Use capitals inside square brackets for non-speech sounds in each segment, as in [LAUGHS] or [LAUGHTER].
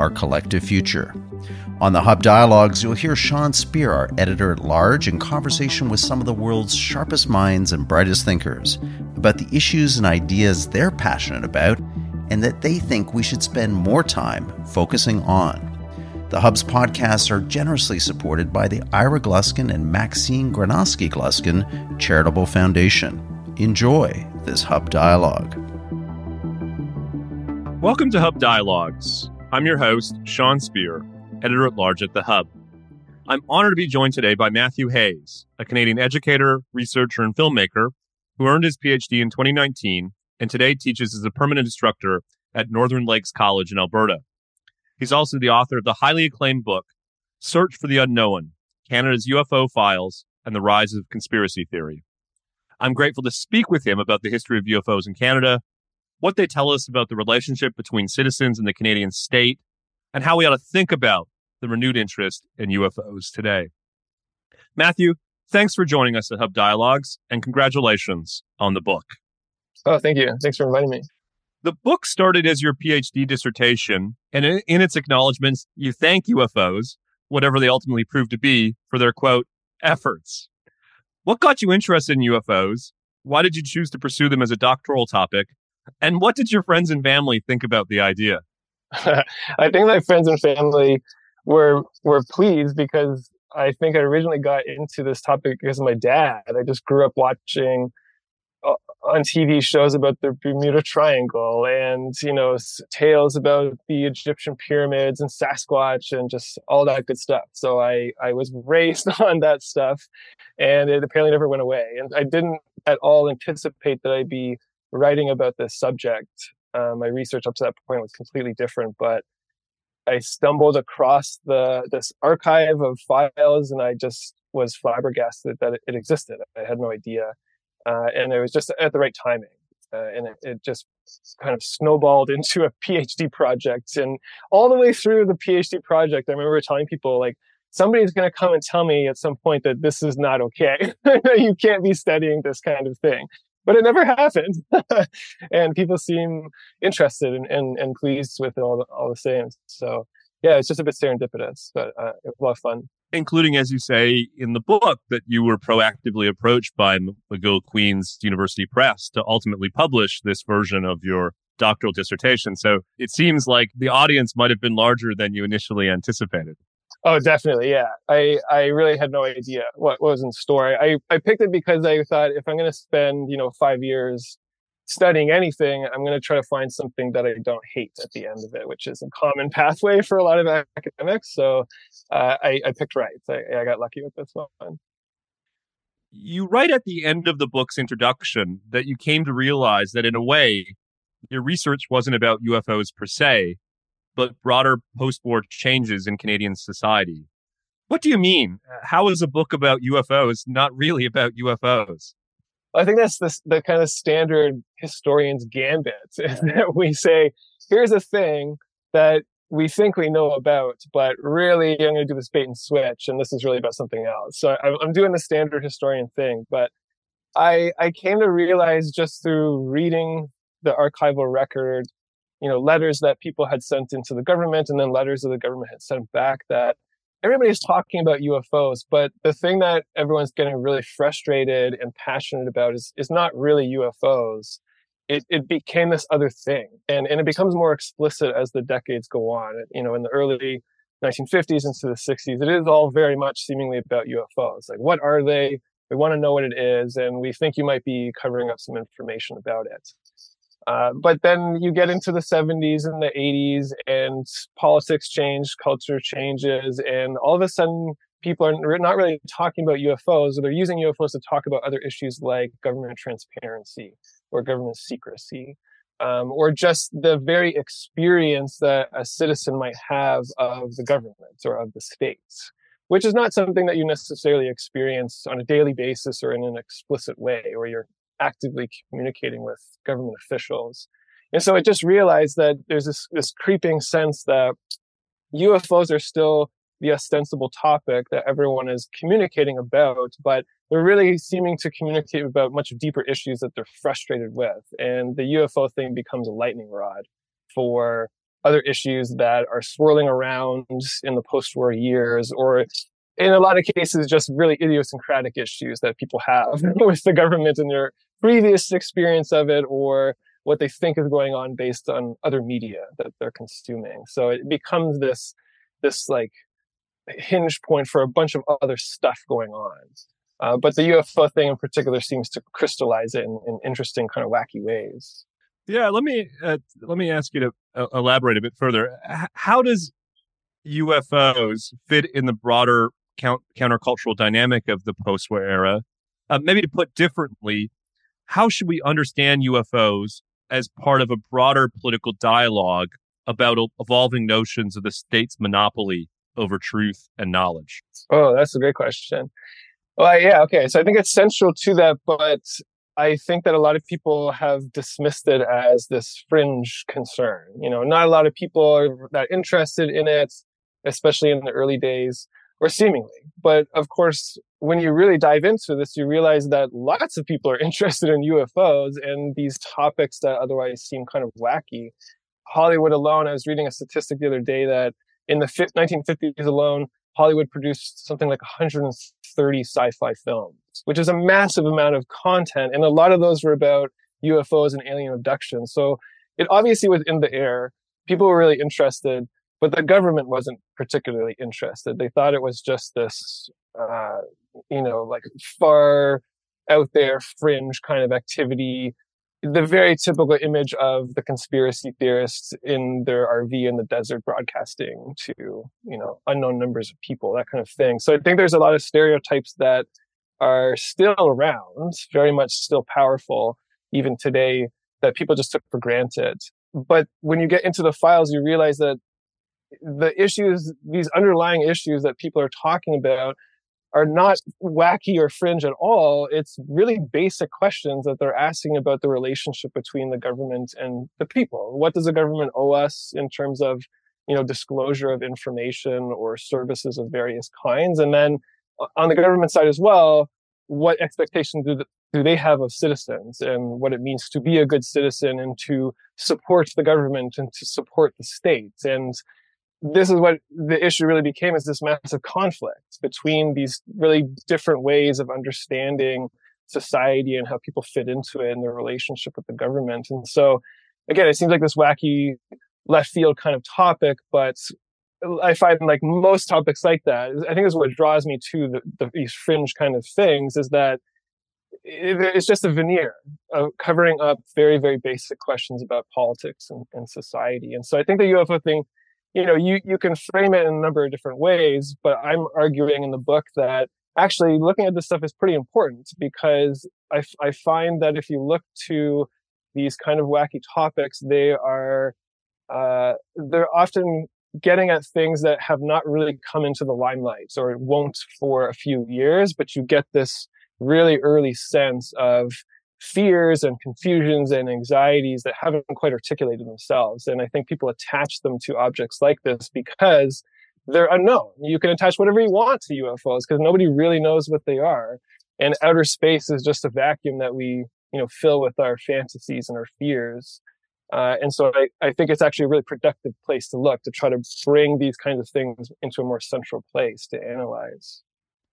our collective future. On the Hub Dialogues, you'll hear Sean Speer, our editor at large, in conversation with some of the world's sharpest minds and brightest thinkers about the issues and ideas they're passionate about and that they think we should spend more time focusing on. The Hub's podcasts are generously supported by the Ira Gluskin and Maxine Granovsky Gluskin Charitable Foundation. Enjoy this Hub Dialogue. Welcome to Hub Dialogues. I'm your host, Sean Speer, editor at large at The Hub. I'm honored to be joined today by Matthew Hayes, a Canadian educator, researcher, and filmmaker who earned his PhD in 2019 and today teaches as a permanent instructor at Northern Lakes College in Alberta. He's also the author of the highly acclaimed book, Search for the Unknown Canada's UFO Files and the Rise of Conspiracy Theory. I'm grateful to speak with him about the history of UFOs in Canada, what they tell us about the relationship between citizens and the Canadian state, and how we ought to think about the renewed interest in UFOs today. Matthew, thanks for joining us at Hub Dialogues and congratulations on the book. Oh, thank you. Thanks for inviting me. The book started as your PhD dissertation, and in its acknowledgments, you thank UFOs, whatever they ultimately prove to be, for their quote, efforts. What got you interested in UFOs? Why did you choose to pursue them as a doctoral topic? And what did your friends and family think about the idea? [LAUGHS] I think my friends and family were were pleased because I think I originally got into this topic because of my dad. I just grew up watching uh, on TV shows about the Bermuda Triangle and you know tales about the Egyptian pyramids and Sasquatch and just all that good stuff. So I I was raised [LAUGHS] on that stuff, and it apparently never went away. And I didn't at all anticipate that I'd be writing about this subject uh, my research up to that point was completely different, but I stumbled across the this archive of files, and I just was flabbergasted that it, it existed. I had no idea, uh, and it was just at the right timing, uh, and it, it, just kind of snowballed [LAUGHS] into a PhD project. And all the way through the PhD project, I remember telling people like, somebody's going to come and tell me at some point that this is not okay. [LAUGHS] you can't be studying this kind of thing but it never [LAUGHS] happened. and people seem interested and, and, and pleased with it all, the, all the same. So yeah, it's just a bit serendipitous, but uh, lot of fun. Including, as you say in the book, that you were proactively approached by McGill Queen's University Press to ultimately publish this version of your doctoral dissertation. So it seems like the audience might have been larger than you initially anticipated. Oh, definitely. Yeah. I, I really had no idea what, was in store. I, I picked it because I thought if I'm going to spend, you know, five years studying anything, I'm going to try to find something that I don't hate at the end of it, which is a common [LAUGHS] pathway for a lot of academics. So uh, I, I picked right. I, I got lucky with this one. You write at the end of the book's introduction that you came to realize that in a way, your research wasn't about UFOs per se, but broader post war changes in Canadian society. What do you mean? How is a book about UFOs not really about UFOs? I think that's the, the kind of standard historian's gambit is [LAUGHS] that we say, here's a thing that we think we know about, but really I'm going to do this bait and switch, and this is really about something else. So I'm doing the standard historian thing, but I, I came to realize just through reading the archival record you know, letters that people had sent into the government and then letters that the government had sent back that everybody's talking about UFOs, but the thing that everyone's getting really frustrated and passionate about is, is not really UFOs. It, it became this other thing and, and it becomes more explicit as the decades go on. You know, in the early 1950s into the 60s, it is all very much seemingly about UFOs. Like, what are they? We want to know what it is, and we think you might be covering up some information about it. Uh, but then you get into the 70s and the 80s, and politics change, culture changes, and all of a sudden, people are not really talking about UFOs, they're using UFOs to talk about other issues like government transparency or government secrecy. um, or just the very experience that a citizen might have of the government or of the states, which is not something that you necessarily experience on a daily basis or in an explicit way, or you're actively communicating with government officials. And so I just realized that there's this, this creeping sense that UFOs are still the ostensible topic that everyone is communicating about, but they're really seeming to communicate about much deeper issues that they're frustrated with. And the UFO thing becomes a lightning rod for other issues that are swirling around in the post war years, or in a lot of cases, just really idiosyncratic issues that people have [LAUGHS] with the government and their previous experience of it, or what they think is going on based on other media that they're consuming. So it becomes this, this like hinge point for a bunch of other stuff going on. Uh, but the UFO thing in particular seems to crystallize it in, in interesting, kind of wacky ways. Yeah, let me uh, let me ask you to uh, elaborate a bit further. H- how does UFOs fit in the broader count- countercultural dynamic of the post-war era? Uh, maybe to put differently, how should we understand UFOs as part of a broader political dialogue about evolving notions of the state's monopoly over truth and knowledge? Oh, that's a great question. Well, yeah, okay. So I think it's central to that, but I think that a lot of people have dismissed it as this fringe concern. You know, not a lot of people are that interested in it, especially in the early days or seemingly. But of course, when you really dive into this, you realize that lots of people are [LAUGHS] interested in UFOs and these topics that otherwise seem kind of wacky. Hollywood alone, I was reading a statistic the other day that in the 1950s alone, Hollywood produced something like 130 sci-fi films, which is a massive amount of content. And a lot of those were about UFOs and alien abduction. So it obviously was in the air. People were really interested, but the government wasn't particularly interested. They thought it was just this, uh, you know, like far out there fringe kind of activity the very typical image of the conspiracy theorists in their RV in the desert broadcasting to, you know, unknown numbers of people, that kind of thing. So I think there's a lot of stereotypes that are still around, very much still powerful, even today, that people just took for granted. But when you get into the files, you realize that the issues, these underlying issues that people are talking about are not wacky or fringe at all. It's really basic questions that they're asking about the relationship between the government and the people. What does the government owe us in terms of, you know, disclosure of information or services of various kinds? And then on the government side as well, what expectations do, the, do they have of citizens and what it means to be a good citizen and to support the government and to support the state? And this is what the issue really became is this massive conflict between these really different ways of understanding society and how people fit into it and their relationship with the government. And so, again, it seems like this wacky left field kind of topic, but I find like most topics like that, I think is what draws me to the, the, these fringe kind of things is that it's just a veneer of covering up very, very basic questions about politics and, and society. And so I think the UFO thing you know, you, you can frame it in a number of different ways, but I'm arguing in the book that actually looking at this stuff is pretty important because I, I find that if you look to these kind of wacky topics, they are, uh, they're often getting at things that have not really come into the limelight or won't for a few years, but you get this really early sense of fears and confusions and anxieties that haven't quite articulated themselves. And I think people attach them to objects like this because they're unknown. You can attach whatever you want to UFOs because nobody really knows what they are. And outer space is just a vacuum that we, you know, fill with our fantasies and our fears. Uh, and so I, I think it's actually a really productive place to look to try to bring these kinds of things into a more central place to analyze.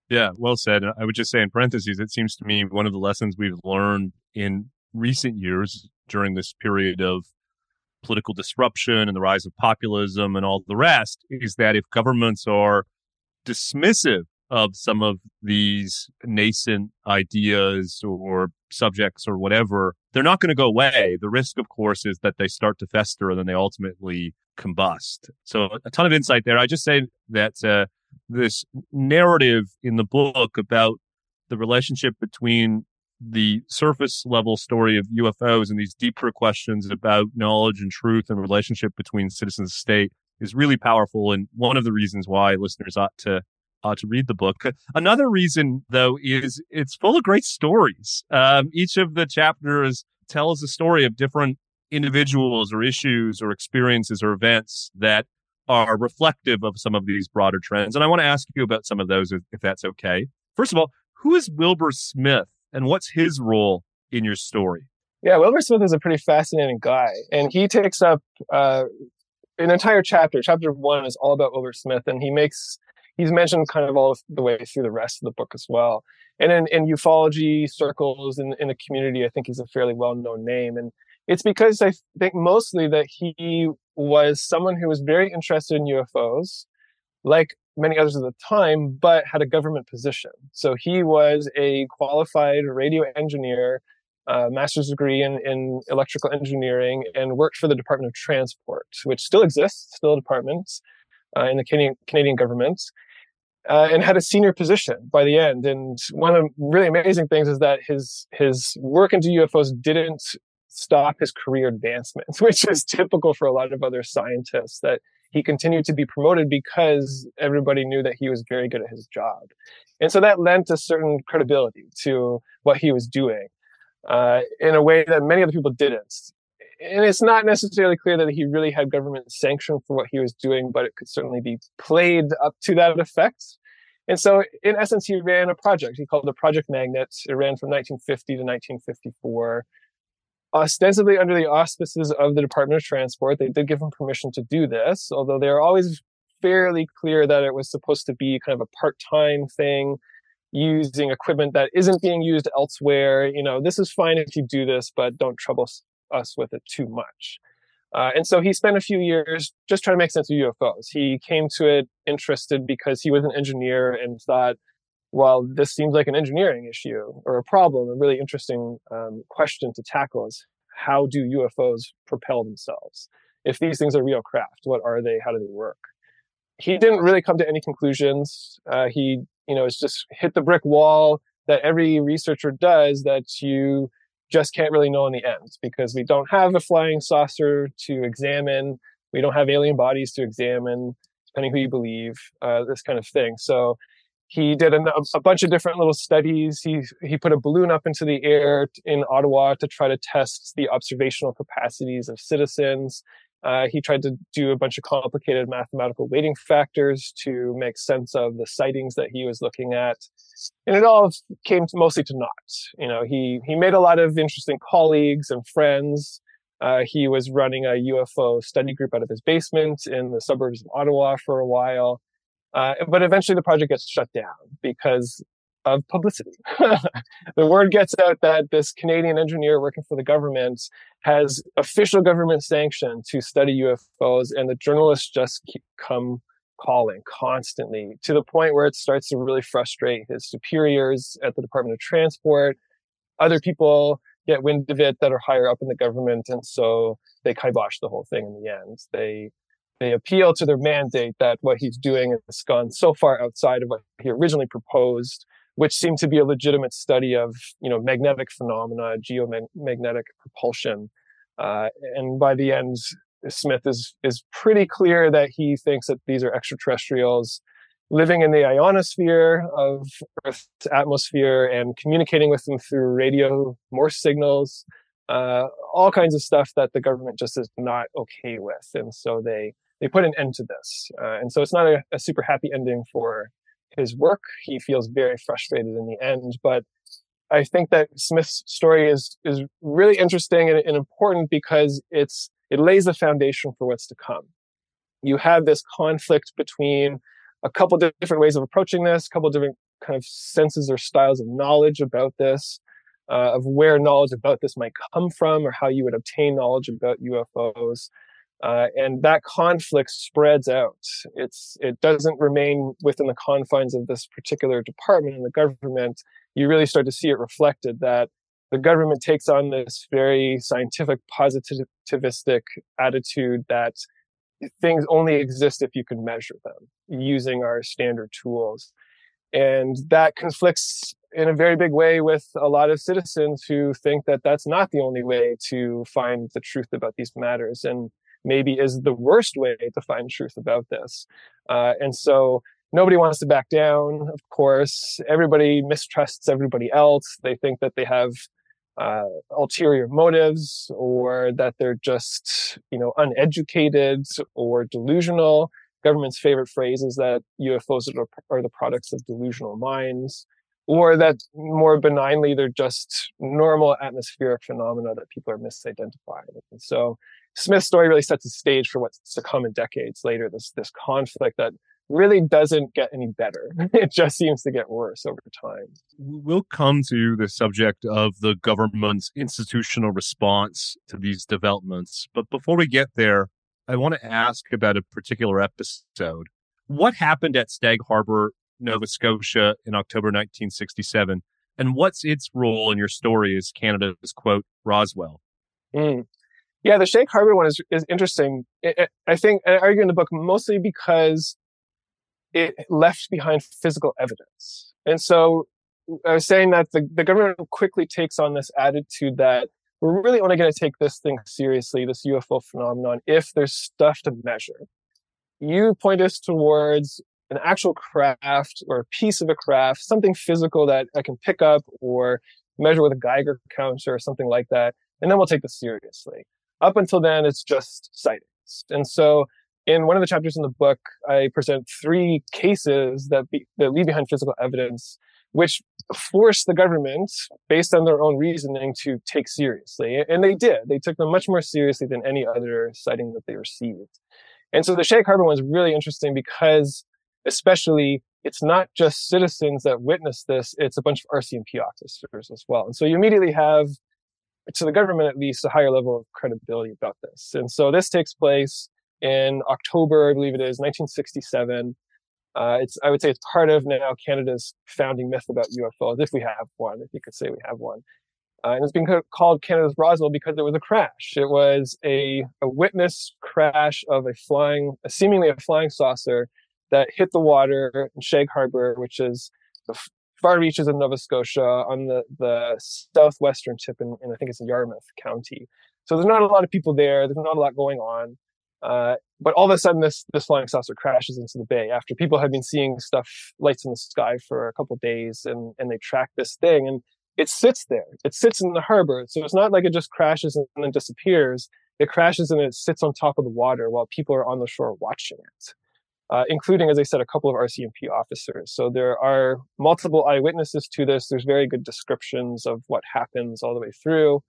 Yeah, well said. I would just say in parentheses, it seems to me one of the lessons we've learned in recent years during this period of political disruption and the rise of populism and all the rest is that if governments are dismissive of some of these nascent ideas or subjects or whatever, they're not going to go away. The risk, of course, is that they start to fester and then they ultimately combust. So a ton of insight there. I just say that uh, this narrative in the book about the relationship between the surface level story of UFOs and these deeper questions about knowledge and truth and relationship between citizen and state is really powerful and one of the reasons why listeners ought to ought to read the book. Another reason though is it's full of great stories. Um, each of the chapters tells a story of different individuals or issues or experiences or events that are reflective of some of these broader trends. And I want to ask you about some of those if, if that's okay. First of all, who is Wilbert Smith and what's his role in your story? Yeah, Wilbert Smith is a pretty fascinating guy, and he takes up uh, an entire chapter. Chapter one is all about Wilbert Smith, and he makes he's mentioned kind of all the way through the rest of the book as well. And in, in ufology circles in, in the community, I think he's a fairly well known name. And it's because I think mostly that he was someone who was very interested in UFOs, like many others at the time, but had a government position. So he was a qualified radio engineer, uh, master's degree in, in electrical engineering, and worked for the Department of Transport, which still exists, still a department uh, in the Canadian, Canadian government. Uh, and had a senior position by the end. And one of the really amazing things is that his his work into UFOs didn't stop his career advancement, [LAUGHS] which is typical for a lot of other scientists, that he continued to be promoted because everybody knew that he was very good at his job. And so that lent a certain credibility to what he was doing uh, in a way that many other people didn't. And it's not necessarily clear that he really had government sanction for what he was doing, but it could certainly be played up to that effect. And so, in essence, he ran a project. He called it Project Magnet. It ran from 1950 to 1954 ostensibly under the auspices of the Department of Transport. They did give him permission to do this, although they are always fairly clear that it was supposed to be kind of a part-time thing using equipment that isn't being used elsewhere. You know, this is fine if you do this, but don't trouble us with it too much. Uh, and so he spent a few years just trying to make sense of UFOs. He came to it interested because he was an engineer and thought, well, this seems like an engineering issue or a problem, a really interesting um, question to tackle is how do UFOs propel themselves? If these things are real craft, what are they? How do they work? He didn't really come to any conclusions. Uh, he, you know, it's just hit the brick wall that every researcher does that you just can't really know in the end because we don't have a flying saucer to examine. We don't have alien bodies to examine, depending who you believe, uh, this kind of thing. So he did a, a, bunch of different little studies. He he put a balloon up into the air in Ottawa to try to test the observational capacities of citizens. Uh, he tried to do a bunch of complicated mathematical weighting factors to make sense of the sightings that he was looking at, and it all came to mostly to naught. You know, he he made a lot of interesting colleagues and friends. Uh, he was running a UFO study group out of his basement in the suburbs of Ottawa for a while. Uh, but eventually the project gets shut down because of publicity. [LAUGHS] the word gets out that this Canadian engineer working for the government has official government sanction to study UFOs, and the journalists just keep come calling constantly to the point where it starts to really frustrate his superiors at the Department of Transport. Other people get wind of it that are higher up in the government, and so they kibosh the whole thing in the end. They they appeal to their mandate that what he's doing has gone so far outside of what he originally proposed, which seemed to be a legitimate study of, you know, magnetic phenomena, geomagnetic propulsion. Uh, and by the end, Smith is is pretty clear that he thinks that these are extraterrestrials living in the ionosphere of Earth's atmosphere and communicating with them through radio Morse signals, uh, all kinds of stuff that the government just is not okay with, and so they they put an end to this. Uh, and so it's not a, a, super happy ending for his work. He feels very frustrated in the end, but I think that Smith's story is, is really interesting and, and important because it's, it lays the foundation for what's to come. You have this conflict between a couple different ways of approaching this, a couple different kind of senses or styles of knowledge about this, uh, of where knowledge about this might come from or how you would obtain knowledge about UFOs. Uh, and that conflict spreads out. It's it doesn't remain within the confines of this particular department in the government. You really start to see it reflected that the government takes on this very scientific positivistic attitude that things only exist if you can measure them using our standard tools. And that conflicts in a very big way with a lot of citizens who think that that's not the only way to find the truth about these matters and maybe is the worst way to find truth about this. Uh, and so nobody wants to back down, of course. Everybody mistrusts everybody else. They think that they have uh, ulterior motives or that they're just, you know, uneducated or delusional. Government's favorite phrase is that UFOs are, the products of delusional minds or that more benignly they're just normal atmospheric phenomena that people are misidentifying. And so Smith's story really sets the stage for what's to come in decades later. This this conflict that really doesn't get any better. [LAUGHS] it just seems to get worse over time. We'll come to the subject of the government's institutional response to these developments. But before we get there, I want to ask about a particular episode. What happened at Shag Harbor Nova Scotia in October 1967? And what's its role in your story as Canada's quote, Roswell? Mm. Yeah, the Shag Harbor one is, is interesting. It, it, I think I argue in the book mostly because it left behind physical evidence. And so I was saying that the, the government quickly takes on this attitude that we're really only going to take this thing seriously, this UFO phenomenon, if there's stuff to measure. You point us towards an actual craft or a piece of a craft, something physical that I can pick up or measure with a Geiger counter or something like that. And then we'll take this seriously. Up until then, it's just sightings. And so in one of the chapters in the book, I present three cases that, be, that leave behind physical evidence, which force the government, based on their own reasoning, to take seriously. And they did. They took them much more seriously than any other sighting that they received. And so the Shag Harbor one is really interesting because especially it's not just citizens that witness this, it's a bunch of RCMP officers as well. And so you immediately have, to the government at least, a higher level of credibility about this. And so this takes place in October, I believe it is, 1967. Uh, it's, I would say it's part of now Canada's founding myth about UFOs, if we have one, if you could say we have one. Uh, and it's been called Canada's Roswell because it was a crash. It was a, a witness crash of a flying, a seemingly a flying saucer that hit the water in Shag Harbor, which is the far reaches of Nova Scotia on the, the southwestern tip in, I think it's Yarmouth County. So there's not a lot of people there. There's not a lot going on. Uh, but all of a sudden, this this flying saucer crashes into the bay after people had been seeing stuff, lights in the sky for a couple days, and and they track this thing, and it sits there. It sits in the harbor, so it's not like it just crashes and then disappears. It crashes and it sits on top of the water while people are on the shore watching it, uh, including, as I said, a couple of RCMP officers. So there are multiple eyewitnesses to this. There's very good descriptions of what happens all the way through.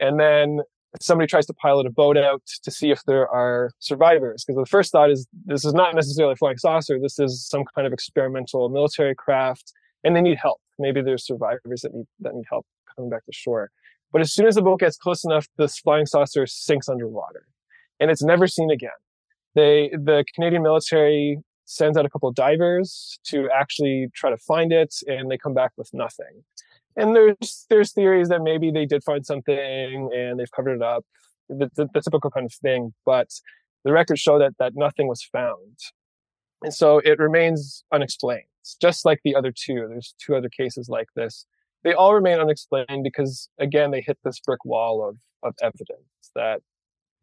And then somebody tries to pilot a boat out to see if there are survivors. Because the first thought is this is not necessarily a flying saucer. This is some kind of experimental military craft, and they need help. Maybe there's survivors that need that need help coming back to shore. But as soon as the boat gets close enough, this flying saucer sinks underwater, and it's never seen again. They, the Canadian military sends out a couple of divers to actually try to find it, and they come back with nothing and there's there's theories that maybe they did find something and they've covered it up, the, the, the typical kind of thing. But the records show that that nothing was found, and so it remains unexplained. Just like the other two, there's two other cases like this. They all remain unexplained because again they hit this brick wall of of evidence that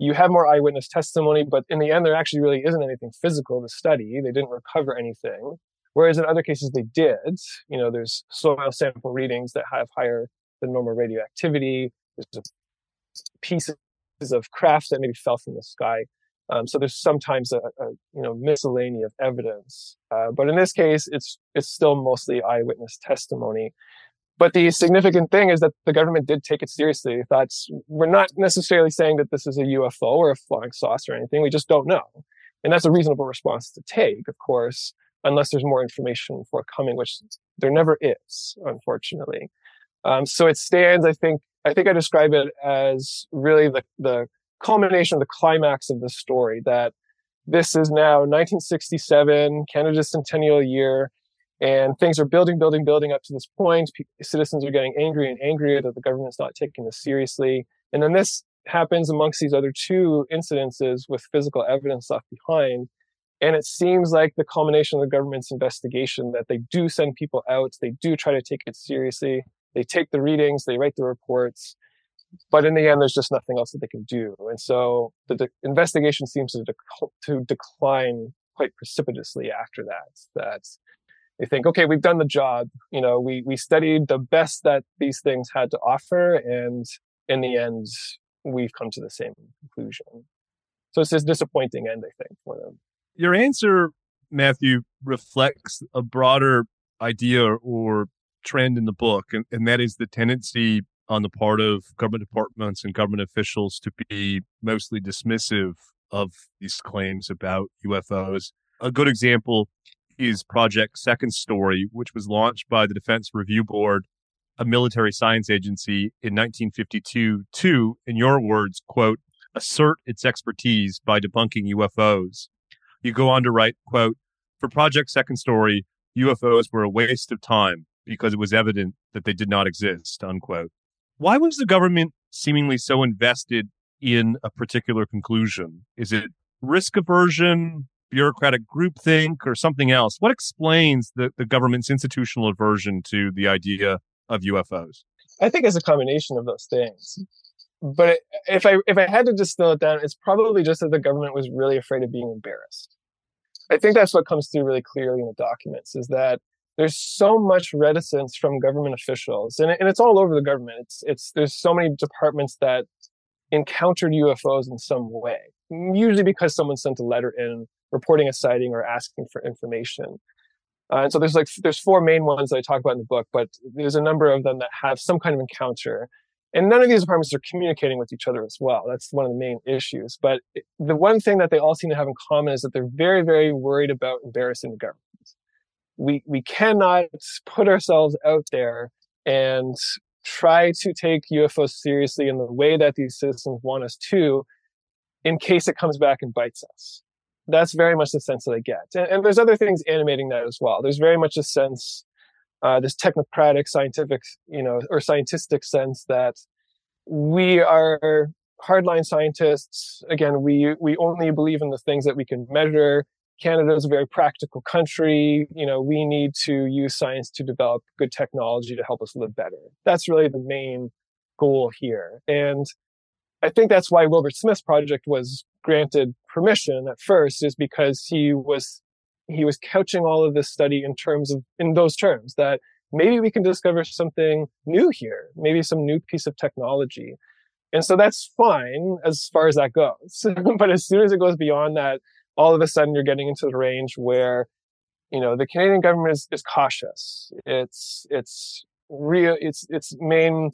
you have more eyewitness testimony, but in the end, there actually really isn't anything physical to study. They didn't recover anything. Whereas in other cases they did. You know, there's soil sample readings that have higher than normal radioactivity. There's pieces of craft that maybe fell from the sky. Um, so there's sometimes a, a, you know miscellany of evidence, uh, but in this case, it's it's still mostly eyewitness testimony. But the significant thing is that the government did take it seriously. That's we're not necessarily saying that this is a UFO or a flying saucer or anything. We just don't know, and that's a reasonable response to take, of course unless there's more information forthcoming, which there never is, unfortunately. Um, so it stands, I think, I think I describe it as really the, the culmination, the climax of the story that this is now 1967, Canada's centennial year, and things are building, building, building up to this point. P- citizens are getting angry and angrier that the government's not taking this seriously. And then this happens amongst these other two incidences with physical evidence left behind And it seems like the culmination of the government's investigation that they do send people out, they do try to take it seriously, they take the readings, they write the reports, but in the end, there's just nothing else that they can do. And so the de- investigation seems to, dec- to decline quite precipitously after that. That they think, okay, we've done the job. You know, we we studied the best that these things had to offer, and in the end, we've come to the same conclusion. So it's this disappointing end, I think, for them. Your answer, Matthew, reflects a broader idea or trend in the book, and, and that is the tendency on the part of government departments and government officials to be mostly dismissive of these claims about UFOs. A good example is Project Second Story, which was launched by the Defense Review Board, a military science agency in 1952 to, in your words, quote, assert its expertise by debunking UFOs. You go on to write, quote, for Project Second Story, UFOs were a waste of time because it was evident that they did not exist, unquote. Why was the government seemingly so invested in a particular conclusion? Is it risk aversion, bureaucratic groupthink, or something else? What explains the, the government's institutional aversion to the idea of UFOs? I think it's a combination of those things. But if I if I had to distill it down, it's probably just that the government was really afraid of being embarrassed. I think that's what comes through really clearly in the documents is that there's so much reticence from government officials and, and it's all over the government it's it's there's so many departments that encountered ufos in some way usually because someone sent a letter in reporting a sighting or asking for information. Uh, and so there's like there's four main ones that i talk about in the book but there's a number of them that have some kind of encounter. And none of these departments are communicating with each other as well. That's one of the main issues. But the one thing that they all seem to have in common is that they're very very worried about embarrassing the government. We we cannot put ourselves out there and try to take UFOs seriously in the way that these systems want us to, in case it comes back and bites us. That's very much the sense that I get. And, and there's other things animating that as well. There's very much a sense, uh, this technocratic, scientific, you know, or scientific sense that we are hardline scientists. Again, we we only believe in the things that we can measure Canada is a very practical country. You know, we need to use science to develop good technology to help us live better. That's really the main goal here. And I think that's why Wilbert Smith's project was granted permission at first is because he was he was couching all of this study in terms of in those terms that maybe we can discover something new here, maybe some new piece of technology. And so that's fine as far as that goes. [LAUGHS] but as soon as it goes beyond that, all of a sudden you're getting into the range where, you know, the Canadian government is, is cautious. It's, it's real, its, its main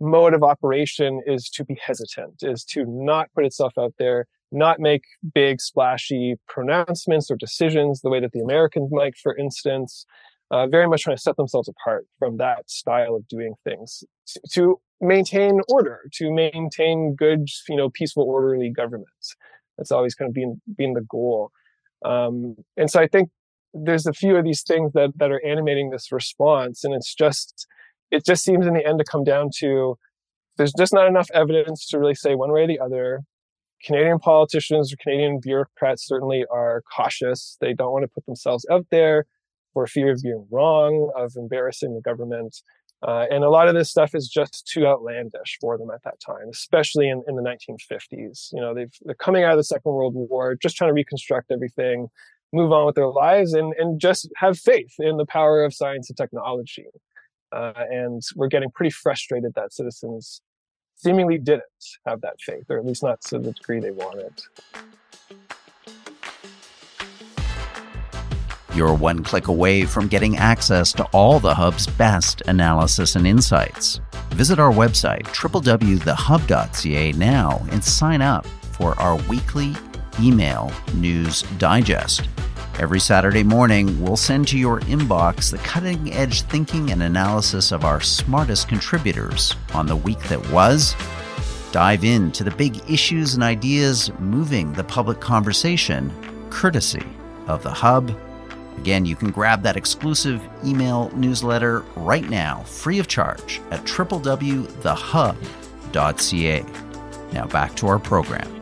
mode of operation is to be hesitant, is to not put itself out there, not make big splashy pronouncements or decisions the way that the Americans might, for instance. Uh, very much trying to set themselves apart from that style of doing things to maintain order, to maintain good, you know, peaceful, orderly governments. That's always kind of been been the goal. Um, and so I think there's a few of these things that that are animating this response, and it's just it just seems in the end to come down to there's just not enough evidence to really say one way or the other. Canadian politicians or Canadian bureaucrats certainly are cautious. They don't want to put themselves out there for fear of being wrong, of embarrassing the government. Uh, and a lot of this stuff is just too outlandish for them at that time, especially in, in the 1950s. You know, they've, they're coming out of the Second World War, just trying to reconstruct everything, move on with their lives, and, and just have faith in the power of science and technology. Uh, and we're getting pretty frustrated that citizens seemingly didn't have that faith, or at least not to the degree they wanted. You're one click away from getting access to all the Hub's best analysis and insights. Visit our website, www.thehub.ca, now and sign up for our weekly email news digest. Every Saturday morning, we'll send to your inbox the cutting edge thinking and analysis of our smartest contributors on the week that was. Dive into the big issues and ideas moving the public conversation, courtesy of the Hub Again, you can grab that exclusive email newsletter right now, free of charge, at www.thehub.ca. Now back to our program.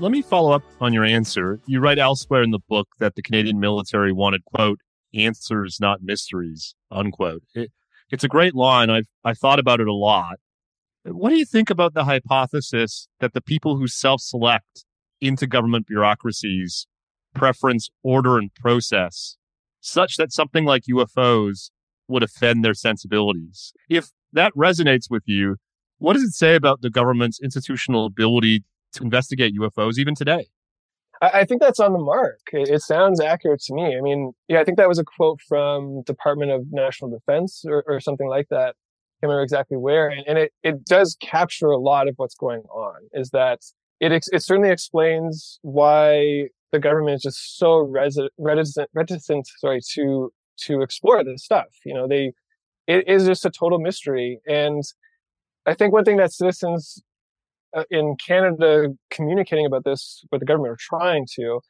Let me follow up on your answer. You write elsewhere in the book that the Canadian military wanted, quote, answers, not mysteries, unquote. It, it's a great line. I've, I thought about it a lot. What do you think about the hypothesis that the people who self select into government bureaucracies preference order and process such that something like UFOs would offend their sensibilities? If that resonates with you, what does it say about the government's institutional ability to investigate UFOs even today? I, think that's on the mark. It, sounds accurate to me. I mean, yeah, I think that was a quote from Department of National Defense or, or something like that. I can't remember exactly where, and, and, it, it does capture a lot of what's going on. Is that it? It certainly explains why the government is just so reticent, reticent, sorry, to to explore this stuff. You know, they it is just a total mystery, and I think one thing that citizens in Canada communicating about this, what the government are trying to,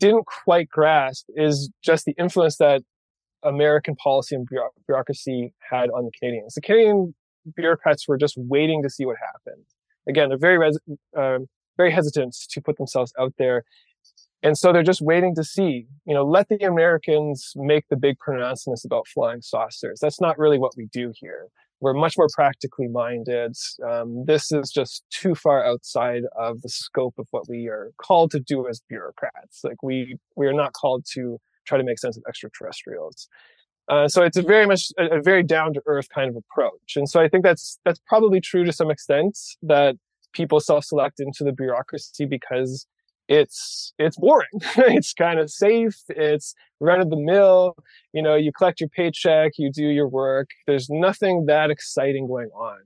didn't quite grasp is just the influence that American policy and bureaucracy had on the Canadians. The Canadian bureaucrats were just waiting to see what happened. Again, they're very, res- uh, very hesitant to put themselves out there. And so they're just waiting to see, you know, let the Americans make the big pronouncements about flying saucers. That's not really what we do here we're much more practically minded. Um, this is just too far outside of the scope of what we are called to do as bureaucrats. Like we we are not called to try to make sense of extraterrestrials. Uh, so it's a very much a, a very down to earth kind of approach, and so I think that's that's probably true to some extent that people self select into the bureaucracy because it's it's boring. [LAUGHS] it's kind of safe. It's run of the mill. You know, you collect your paycheck, you do your work. There's nothing that exciting going on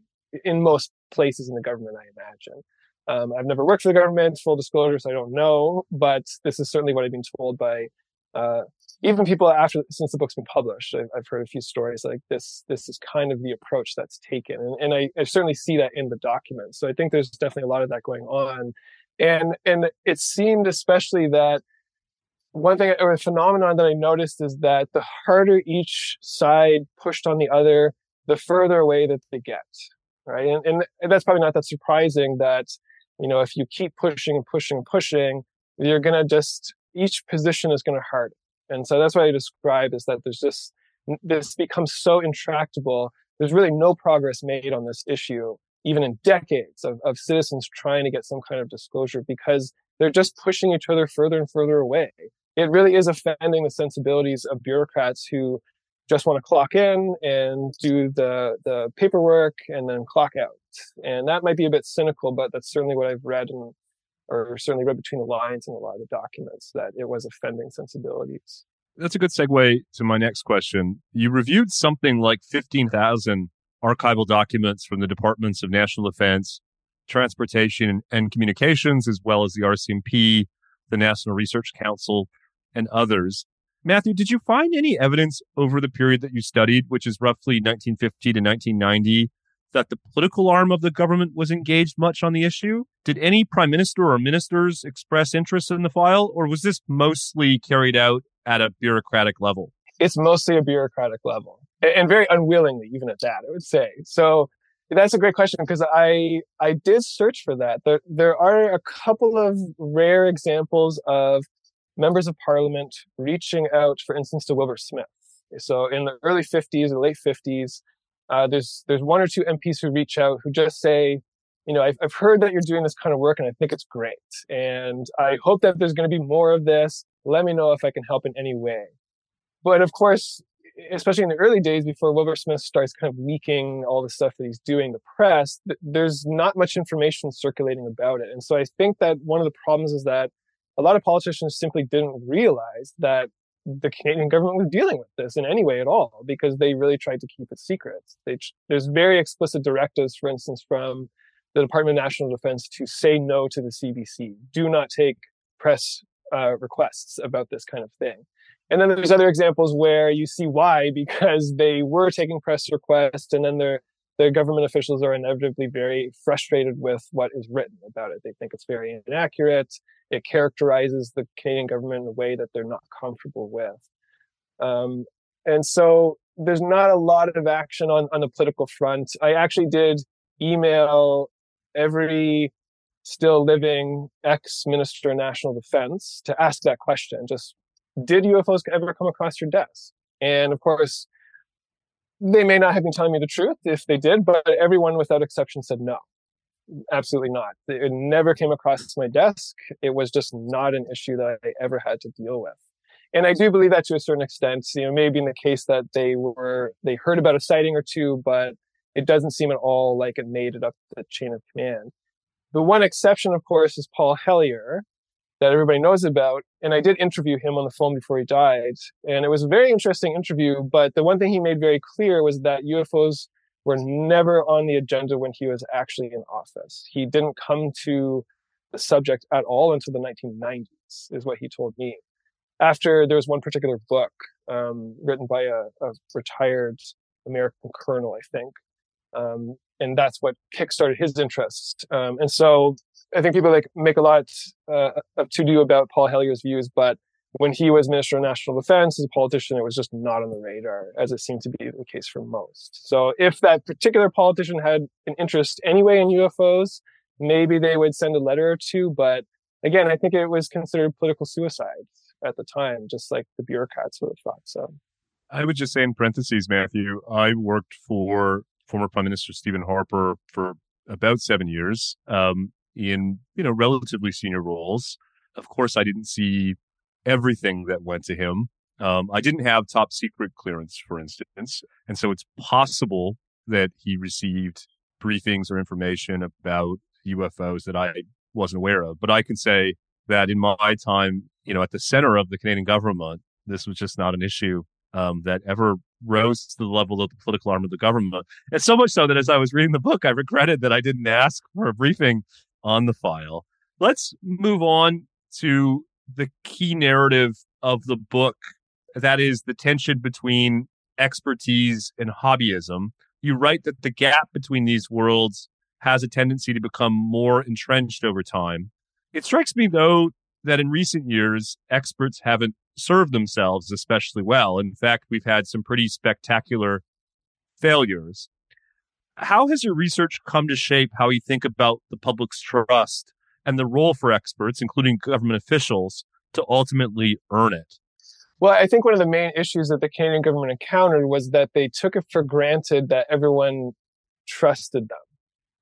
in most places in the government, I imagine. Um, I've never worked for the government, full disclosure, so I don't know, but this is certainly what I've been told by uh, even people after since the book's been published. I've, I've, heard a few stories like this. This is kind of the approach that's taken, and, and I, I certainly see that in the documents. So I think there's definitely a lot of that going on and and it seemed especially that one thing or a phenomenon that I noticed is that the harder each side pushed on the other, the further away that they get. Right. And, and that's probably not that surprising that, you know, if you keep pushing and pushing and pushing, you're going to just, each position is going to harden. And so that's what I describe is that there's just, this becomes so intractable. There's really no progress made on this issue even in decades of, of citizens trying to get some kind of disclosure because they're just pushing each other further and further away. It really is offending the sensibilities of bureaucrats who just want to clock in and do the, the paperwork and then clock out. And that might be a bit cynical, but that's certainly what I've read and, or certainly read between the lines in a lot of the documents that it was offending sensibilities. That's a good segue to my next question. You reviewed something like 15,000 archival documents from the Departments of National Defense, Transportation and Communications, as well as the RCMP, the National Research Council, and others. Matthew, did you find any evidence over the period that you studied, which is roughly 1950 to 1990, that the political arm of the government was engaged much on the issue? Did any prime minister or ministers express interest in the file, or was this mostly carried out at a bureaucratic level? It's mostly a bureaucratic level and very unwillingly, even at that, I would say. So that's a great question because I I did search for that. There there are a couple of rare examples of members of parliament reaching out, for instance, to Wilbert Smith. So in the early 50s or late 50s, uh, there's there's one or two MPs who reach out who just say, you know, I've, I've heard that you're doing this kind of work and I think it's great, and I hope that there's going to be more of this. Let me know if I can help in any way. But of course, especially in the early days before Wilbert Smith starts kind of leaking all the stuff that he's doing the press, there's not much information circulating about it. And so I think that one of the problems is that a lot of politicians simply didn't realize that the Canadian government was dealing with this in any way at all because they really tried to keep it secret. They, there's very explicit directives, for instance, from the Department of National Defense to say no to the CBC. Do not take press uh, requests about this kind of thing. And then there's other examples where you see why, because they were taking press requests and then their, their government officials are inevitably very frustrated with what is written about it. They think it's very inaccurate. It characterizes the Canadian government in a way that they're not comfortable with. Um, and so there's not a lot of action on, on the political front. I actually did email every still living ex Minister of National Defense to ask that question. Just did UFOs ever come across your desk? And of course, they may not have been telling me the truth if they did, but everyone without exception said no. Absolutely not. It never came across my desk. It was just not an issue that I ever had to deal with. And I do believe that to a certain extent, you know, maybe in the case that they were, they heard about a sighting or two, but it doesn't seem at all like it made it up the chain of command. The one exception, of course, is Paul Hellyer, that everybody knows about. And I did interview him on the phone before he died. And it was a very interesting interview. But the one thing he made very clear was that UFOs were never on the agenda when he was actually in office. He didn't come to the subject at all until the 1990s, is what he told me. After there was one particular book um, written by a, a, retired American colonel, I think. Um, and that's what kickstarted his interest. Um, and so I think people like make a lot uh, of to do about Paul Hellyer's views, but when he was Minister of National Defense as a politician, it was just not on the radar, as it seemed to be the case for most. So if that particular politician had an interest anyway in UFOs, maybe they would send a letter or two. But again, I think it was considered political suicide at the time, just like the bureaucrats would have thought so. I would just say in parentheses, Matthew, I worked for former Prime Minister Stephen Harper for about seven years. Um, in, you know, relatively senior roles. Of course, I didn't see everything that went to him. Um, I didn't have top secret clearance, for instance. And so it's possible that he received briefings or information about UFOs that I wasn't aware of. But I can say that in my time, you know, at the center of the Canadian government, this was just not an issue um, that ever rose to the level of the political arm of the government. And so much so that as I was reading the book, I regretted that I didn't ask for a briefing on the file. Let's move on to the key narrative of the book. That is the tension between expertise and hobbyism. You write that the gap between these worlds has a tendency to become more entrenched over time. It strikes me, though, that in recent years, experts haven't served themselves especially well. In fact, we've had some pretty spectacular failures how has your research come to shape how you think about the public's trust and the role for experts, including government officials, to ultimately earn it? Well, I think one of the main issues that the Canadian government encountered was that they took it for granted that everyone trusted them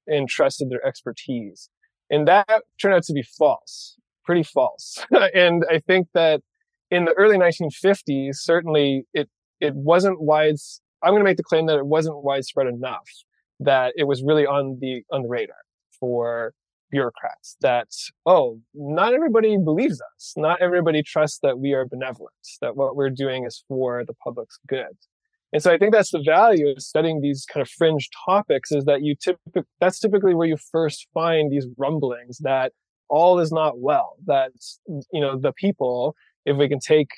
and trusted their expertise. And that turned out to be false, pretty false. [LAUGHS] and I think that in the early 1950s, certainly it, it wasn't wide. I'm going to make the claim that it wasn't widespread enough that it was really on the on the radar for bureaucrats that oh not everybody believes us. Not everybody trusts that we are benevolent that what we're doing is for the public's good. And so i think that's the value of studying these kind of fringe topics is that you typically that's typically where you first find these rumblings that all is not well that you know the people if we can take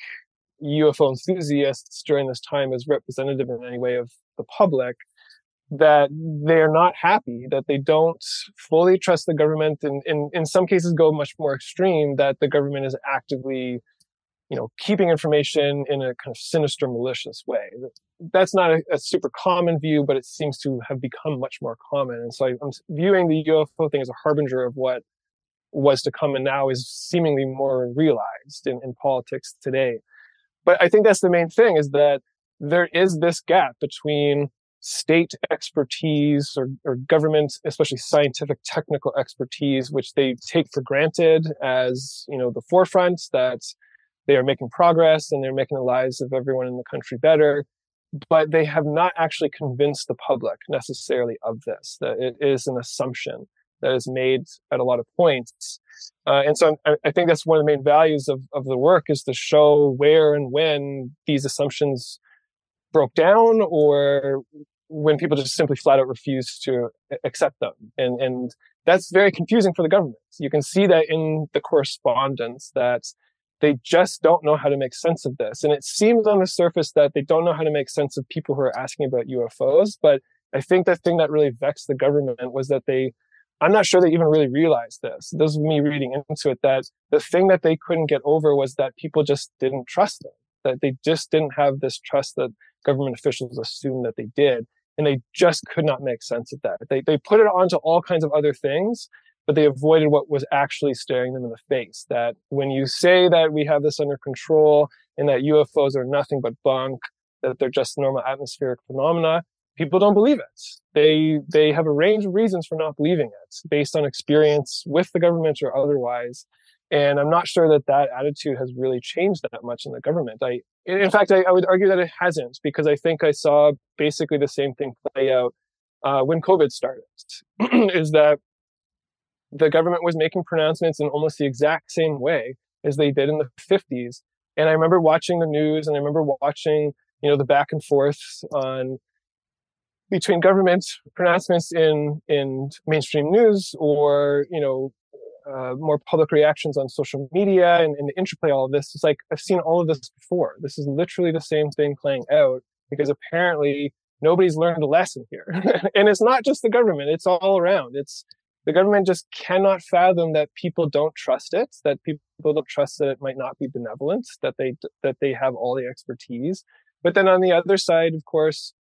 ufo enthusiasts during this time as representative in any way of the public that they're not happy, that they don't fully trust the government, and in, in some cases go much more extreme, that the government is actively, you know, keeping information in a kind of sinister, malicious way. That's not a, a super common view, but it seems to have become much more common. And so I, I'm viewing the UFO thing as a harbinger of what was to come and now is seemingly more realized in, in politics today. But I think that's the main thing is that there is this gap between state expertise or, or government, especially scientific technical expertise, which they take for granted as, you know, the forefront that they are making progress and they're making the lives of everyone in the country better. But they have not actually convinced the public necessarily of this, that it is an assumption that is made at a lot of points. Uh, and so I, I, think that's one of the main values of, of the work is to show where and when these assumptions broke down or when people just simply flat out refuse to accept them. And, and that's very confusing for the government. You can see that in the correspondence that they just don't know how to make sense of this. And it seems on the surface that they don't know how to make sense of people who are asking about UFOs. But I think the thing that really vexed the government was that they, I'm not sure they even really realized this. This is me reading into it that the thing that they couldn't get over was that people just didn't trust them, that they just didn't have this trust that government officials assumed that they did. And they just could not make sense of that. They, they put it onto all kinds of other things, but they avoided what was actually staring them in the face. That when you say that we have this under control and that UFOs are nothing but bunk, that they're just normal atmospheric phenomena, people don't believe it. They they have a range of reasons for not believing it, based on experience with the government or otherwise. And I'm not sure that that attitude has really changed that much in the government. I, in fact, I, I would argue that it hasn't because I think I saw basically the same thing play out uh, when COVID started. [CLEARS THROAT] is that the government was making pronouncements in almost the exact same way as they did in the 50s. And I remember watching the news and I remember watching, you know, the back and forth on between government pronouncements in in mainstream news or you know uh, more public reactions on social media and, and the interplay all of this. It's like i've seen all of this before. This is literally the same thing playing out because apparently nobody's learned a lesson here. [LAUGHS] And it's not just the government. It's all around. It's the government just cannot fathom that people don't trust it that people don't trust that it might not be benevolent that they that they have all the expertise. But then on the other side of course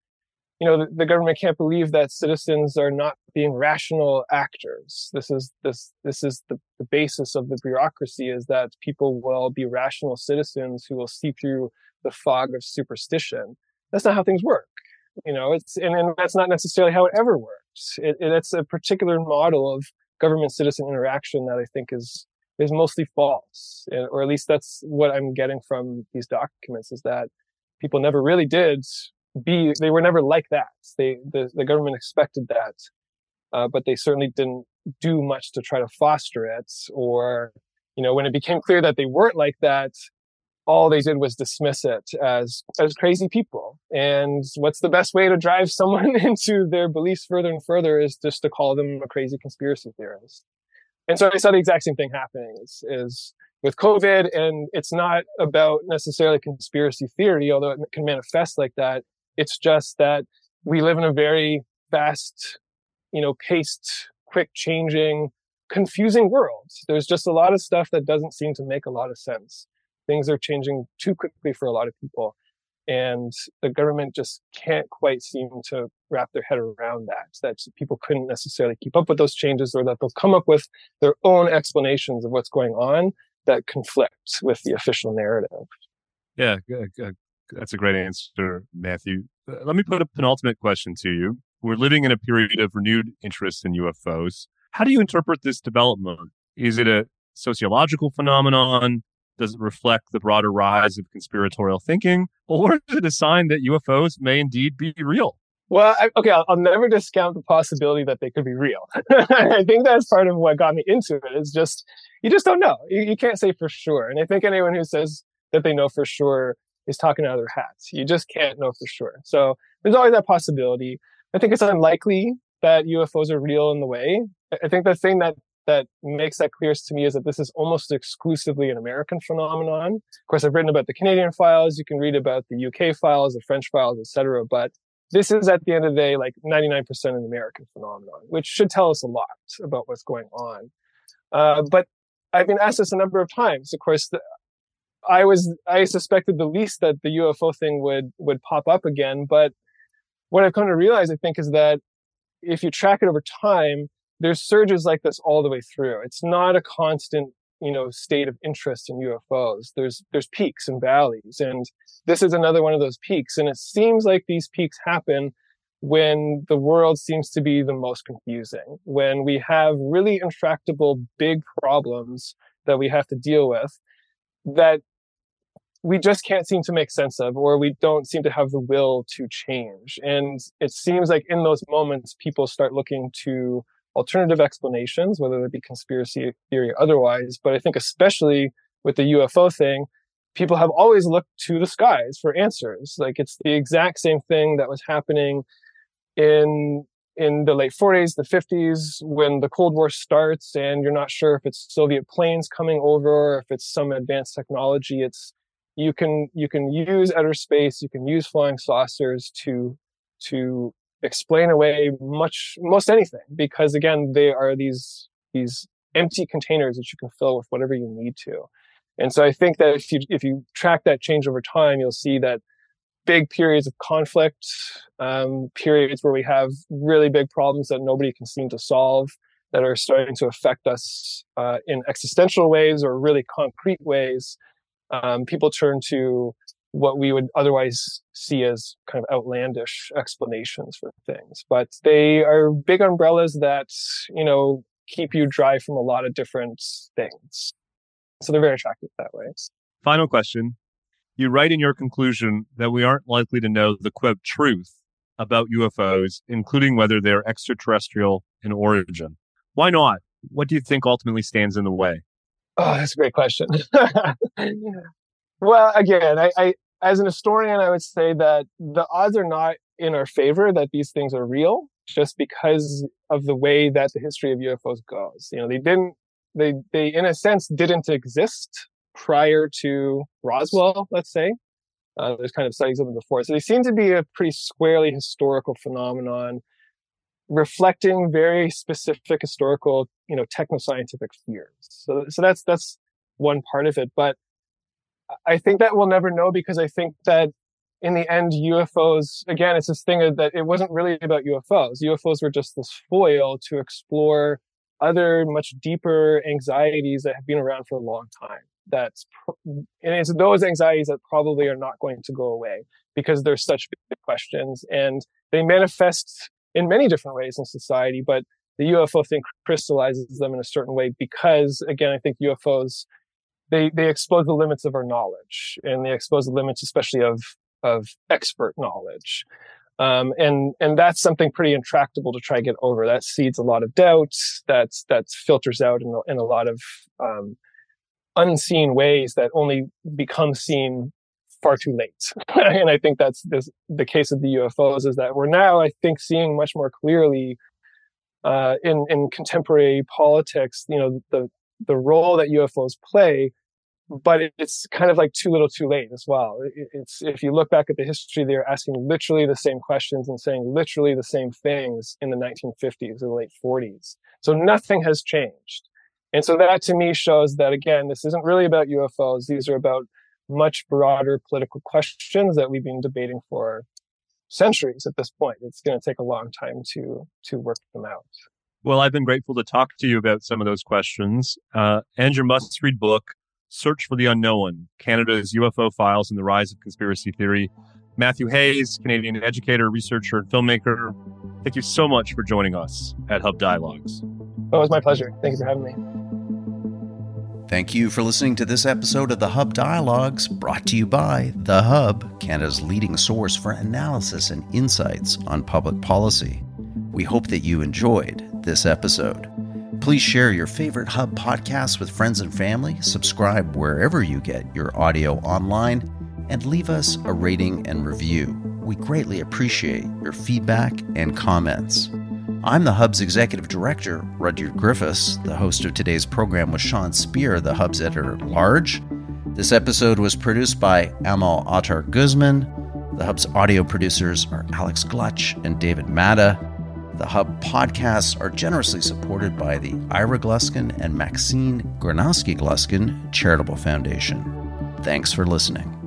you know, the, the, government can't believe that citizens are not being rational actors. This is this this is the, the basis of the bureaucracy is that people will be rational citizens who will see through the fog of superstition. That's not how things work. You know, it's and, and that's not necessarily how it ever works. It, it, it's a particular model of government citizen interaction that I think is is mostly false, or at least that's what I'm getting from these documents is that people never really did be they were never like that. They the, the government expected that uh, but they certainly didn't do much to try to foster it or you know when it became clear that they weren't like that all they did was dismiss it as as crazy people. And what's the best way to drive someone [LAUGHS] into their beliefs further and further is just to call them a crazy conspiracy theorist. And so i saw the exact same thing happening is, is with covid and it's not about necessarily conspiracy theory although it can manifest like that it's just that we live in a very fast, you know, paced, quick changing, confusing world. There's just a lot of stuff that doesn't seem to make a lot of sense. Things are changing too quickly for a lot of people. And the government just can't quite seem to wrap their head around that, that people couldn't necessarily keep up with those changes or that they'll come up with their own explanations of what's going on that conflict with the official narrative. Yeah, that's a great answer, Matthew. Uh, let me put a penultimate question to you. We're living in a period of renewed interest in UFOs. How do you interpret this development? Is it a sociological phenomenon? Does it reflect the broader rise of conspiratorial thinking? Or is it a sign that UFOs may indeed be real? Well, I, okay, I'll, I'll, never discount the possibility that they could be real. [LAUGHS] I think that's part of what got me into it. Is just you just don't know. You, you can't say for sure. And I think anyone who says that they know for sure is talking out of their hats. You just can't know for sure. So there's always that possibility. I think it's unlikely that UFOs are real in the way. I think the thing that that makes that clearest to me is that this is almost exclusively an American phenomenon. Of course, I've written about the Canadian files. You can read about the UK files, the French files, etc. But this is at the end of the day like 99% an American phenomenon, which should tell us a lot about what's going on. Uh, but I've been asked this a number of times. Of course, the, I was I suspected the least that the UFO thing would would pop up again, but what I've come to realize, I think, is that if you track it over time, there's surges like this all the way through. It's not a constant, you know, state of interest in UFOs. There's there's peaks and valleys, and this is another one of those peaks. And it seems like these peaks happen when the world seems to be the most confusing, when we have really intractable big problems that we have to deal with that we just can't seem to make sense of, or we don't seem to have the will to change. And it seems like in those moments, people start looking to alternative explanations, whether it be conspiracy theory or otherwise. But I think especially with the UFO thing, people have always looked to the skies for answers. Like it's the exact same thing that was happening in in the late 40s, the 50s, when the Cold War starts, and you're not sure if it's Soviet planes coming over or if it's some advanced technology. It's you can you can use outer space, you can use flying saucers to to explain away much most anything because again they are these these empty containers that you can fill with whatever you need to. And so I think that if you if you track that change over time, you'll see that big periods of conflict, um, periods where we have really big problems that nobody can seem to solve, that are starting to affect us uh, in existential ways or really concrete ways, um, people turn to what we would otherwise see as kind of outlandish explanations for things. But they are big umbrellas that, you know, keep you dry from a lot of different things. So they're very attractive that way. Final question. You write in your conclusion that we aren't likely to know the quote truth about UFOs, including whether they're extraterrestrial in origin. Why not? What do you think ultimately stands in the way? Oh, that's a great question. [LAUGHS] well, again, I, I, as an historian, I would say that the odds are not in our favor that these things are real, just because of the way that the history of UFOs goes. You know, they didn't, they, they in a sense didn't exist prior to Roswell, let's say. Uh, there's kind of studies of them before. So they seem to be a pretty squarely historical phenomenon reflecting very specific historical, you know, technoscientific fears. So, so that's, that's one part of it. But I think that we'll never know because I think that in the end, UFOs, again, it's this thing that it wasn't really about UFOs. UFOs were just this foil to explore other much deeper anxieties that have been around for a long time. That's, and it's those anxieties that probably are not going to go away because they're such big questions and they manifest in many different ways in society, but the UFO thing crystallizes them in a certain way because, again, I think UFOs they they expose the limits of our knowledge and they expose the limits, especially of of expert knowledge. Um, and and that's something pretty intractable to try to get over. That seeds a lot of doubts That's that filters out in a, in a lot of um, unseen ways that only become seen far too late. [LAUGHS] and I think that's this, the case of the UFOs is that we're now, I think, seeing much more clearly uh, in in contemporary politics, you know, the the role that UFOs play. But it's kind of like too little, too late as well. It's if you look back at the history, they're asking literally the same questions and saying literally the same things in the 1950s and the late 40s. So nothing has changed. And so that to me shows that again, this isn't really about UFOs. These are about much broader political questions that we've been debating for centuries at this point. It's going to take a long time to to work them out. Well, I've been grateful to talk to you about some of those questions. Uh, and your must-read book, "Search for the Unknown: Canada's UFO Files and the Rise of Conspiracy Theory." Matthew Hayes, Canadian educator, researcher, and filmmaker. Thank you so much for joining us at Hub Dialogues. Oh, it was my pleasure. Thank you for having me. Thank you for listening to this episode of the Hub Dialogues, brought to you by The Hub, Canada's leading source for analysis and insights on public policy. We hope that you enjoyed this episode. Please share your favorite Hub podcasts with friends and family, subscribe wherever you get your audio online, and leave us a rating and review. We greatly appreciate your feedback and comments. I'm the Hub's executive director, Rudyard Griffiths. The host of today's program was Sean Speer, the Hub's editor at large. This episode was produced by Amal Attar Guzman. The Hub's audio producers are Alex Glutch and David Matta. The Hub podcasts are generously supported by the Ira Gluskin and Maxine Granovsky Gluskin Charitable Foundation. Thanks for listening.